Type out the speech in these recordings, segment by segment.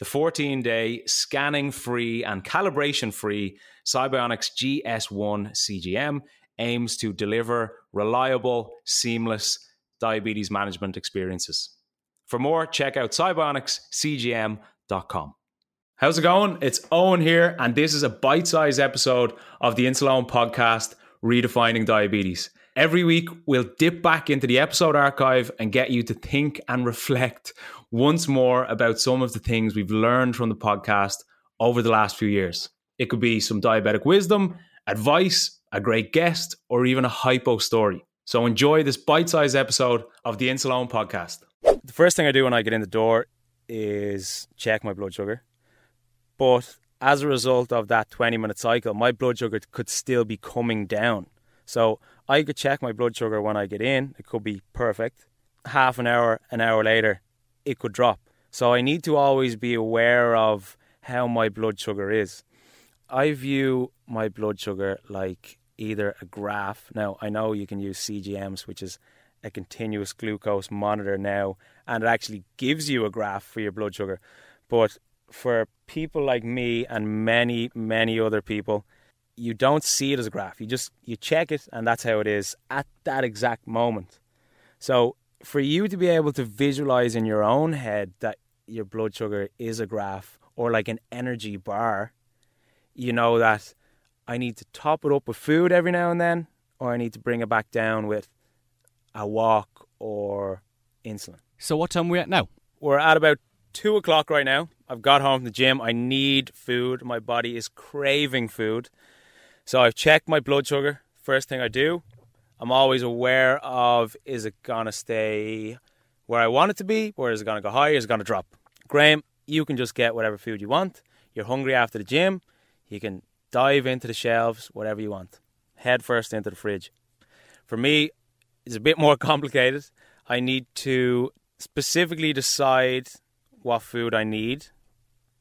The 14 day scanning free and calibration free Sibionics GS1 CGM aims to deliver reliable, seamless diabetes management experiences. For more, check out sibionicscgm.com. How's it going? It's Owen here, and this is a bite sized episode of the Insuleoin podcast, Redefining Diabetes. Every week, we'll dip back into the episode archive and get you to think and reflect once more about some of the things we've learned from the podcast over the last few years. It could be some diabetic wisdom, advice, a great guest, or even a hypo story. So enjoy this bite sized episode of the Insuleoin podcast. The first thing I do when I get in the door is check my blood sugar but as a result of that 20 minute cycle, my blood sugar could still be coming down. So I could check my blood sugar when I get in, it could be perfect. Half an hour, an hour later, it could drop. So I need to always be aware of how my blood sugar is. I view my blood sugar like either a graph. Now, I know you can use CGMs, which is a continuous glucose monitor now, and it actually gives you a graph for your blood sugar. But for people like me and many, many other people, you don't see it as a graph. You just you check it and that's how it is at that exact moment. So for you to be able to visualize in your own head that your blood sugar is a graph or like an energy bar, you know that I need to top it up with food every now and then, or I need to bring it back down with a walk or insulin. So what time are we at now? We're at about two o'clock right now. I've got home from the gym. I need food. My body is craving food. So I've checked my blood sugar. First thing I do, I'm always aware of is it gonna stay where I want it to be, or is it gonna go higher, is it gonna drop? Graham, you can just get whatever food you want. You're hungry after the gym, you can dive into the shelves, whatever you want. Head first into the fridge. For me, it's a bit more complicated. I need to specifically decide what food I need.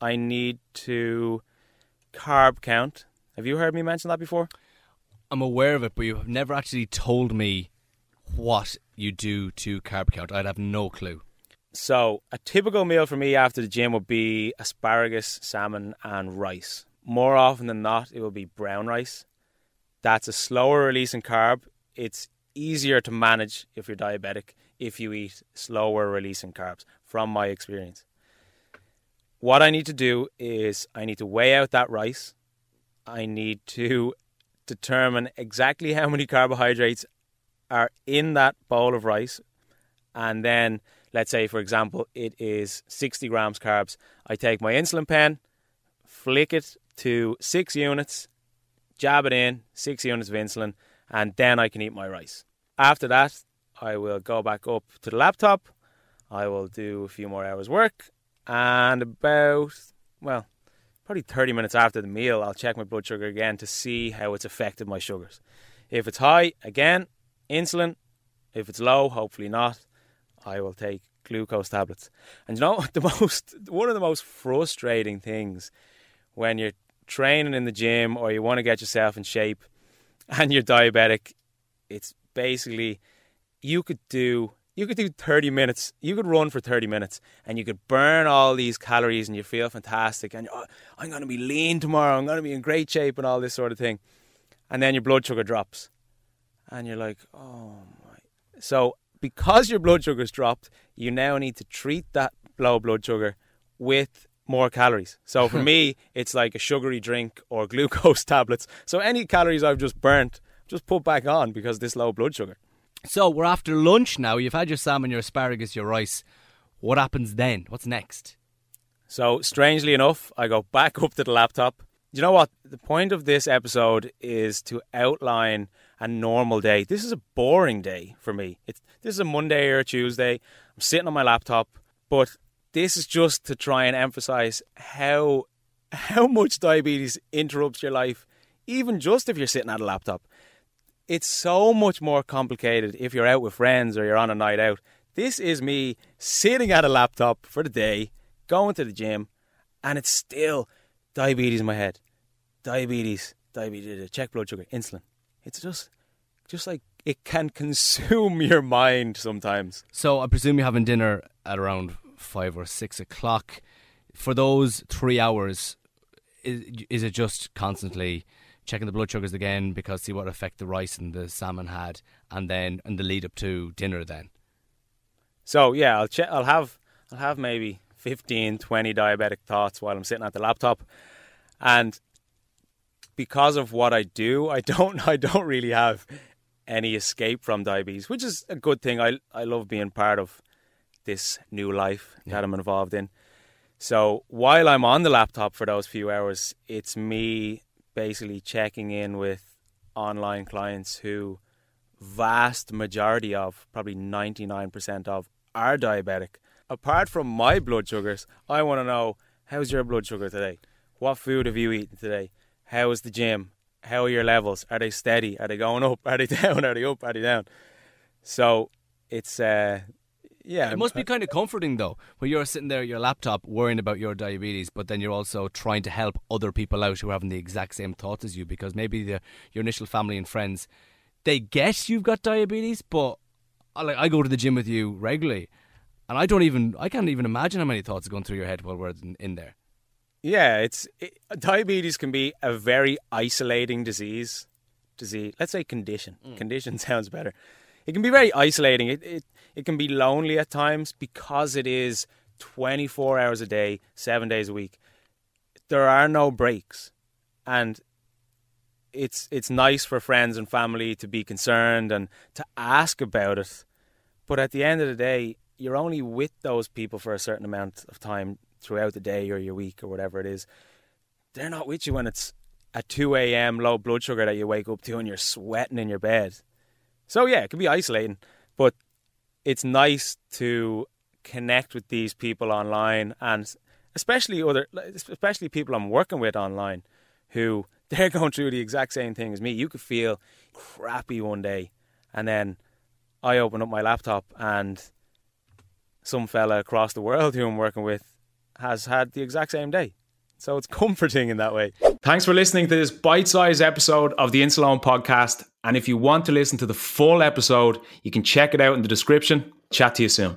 I need to carb count. Have you heard me mention that before? I'm aware of it, but you have never actually told me what you do to carb count. I'd have no clue. So, a typical meal for me after the gym would be asparagus, salmon, and rice. More often than not, it will be brown rice. That's a slower releasing carb. It's easier to manage if you're diabetic if you eat slower releasing carbs, from my experience. What I need to do is I need to weigh out that rice. I need to determine exactly how many carbohydrates are in that bowl of rice. And then, let's say, for example, it is 60 grams carbs. I take my insulin pen, flick it to six units, jab it in, six units of insulin, and then I can eat my rice. After that, I will go back up to the laptop. I will do a few more hours work, and about well, probably 30 minutes after the meal, I'll check my blood sugar again to see how it's affected my sugars. If it's high, again, insulin. If it's low, hopefully not, I will take glucose tablets. And you know the most one of the most frustrating things when you're training in the gym or you want to get yourself in shape and you're diabetic, it's basically you could do you could do 30 minutes. You could run for 30 minutes and you could burn all these calories and you feel fantastic and oh, i'm going to be lean tomorrow. I'm going to be in great shape and all this sort of thing. And then your blood sugar drops. And you're like oh my. So because your blood sugar's dropped you now need to treat that low blood sugar with more calories. So for me it's like a sugary drink or glucose tablets. So any calories i've just burnt just put back on because this low blood sugar. So we're after lunch now. You've had your salmon, your asparagus, your rice. What happens then? What's next? So strangely enough, I go back up to the laptop. You know what? The point of this episode is to outline a normal day. This is a boring day for me. It's this is a Monday or a Tuesday. I'm sitting on my laptop, but this is just to try and emphasize how how much diabetes interrupts your life, even just if you're sitting at a laptop. It's so much more complicated if you're out with friends or you're on a night out. This is me sitting at a laptop for the day, going to the gym, and it's still diabetes in my head. Diabetes, diabetes, uh, check blood sugar, insulin. It's just just like it can consume your mind sometimes. So I presume you're having dinner at around five or six o'clock. For those three hours, is, is it just constantly checking the blood sugars again because see what effect the rice and the salmon had, and then and the lead up to dinner then? So yeah, I'll check. I'll have I'll have maybe 15, 20 diabetic thoughts while I'm sitting at the laptop, and because of what I do, I don't I don't really have any escape from diabetes, which is a good thing. I I love being part of this new life yeah. that I'm involved in. So while I'm on the laptop for those few hours, it's me basically checking in with online clients who vast majority of probably 99% of are diabetic. Apart from my blood sugars, I want to know how's your blood sugar today? What food have you eaten today? How is the gym? How are your levels? Are they steady? Are they going up? Are they down? Are they up? Are they down? So it's uh, yeah. It must be kind of comforting though, when you're sitting there at your laptop worrying about your diabetes, but then you're also trying to help other people out who are having the exact same thoughts as you, because maybe the, your initial family and friends, they guess you've got diabetes, but I, like I go to the gym with you regularly, and I don't even I can't even imagine how many thoughts are going through your head while we're in, in there. Yeah, it's it, diabetes can be a very isolating disease. Disease, let's say condition. Mm. Condition sounds better. It can be very isolating. It, it it can be lonely at times because it is 24 hours a day, 7 days a week. There are no breaks. And it's it's nice for friends and family to be concerned and to ask about it. But at the end of the day, you're only with those people for a certain amount of time throughout the day or your week or whatever it is, they're not with you when it's at 2 a.m. low blood sugar that you wake up to and you're sweating in your bed. So, yeah, it can be isolating, but it's nice to connect with these people online and especially other especially people I'm working with online who they're going through the exact same thing as me. You could feel crappy one day and then I open up my laptop and some fella across the world who I'm working with has had the exact same day. So it's comforting in that way. Thanks for listening to this bite sized episode of the Insuleoin podcast. And if you want to listen to the full episode, you can check it out in the description. Chat to you soon.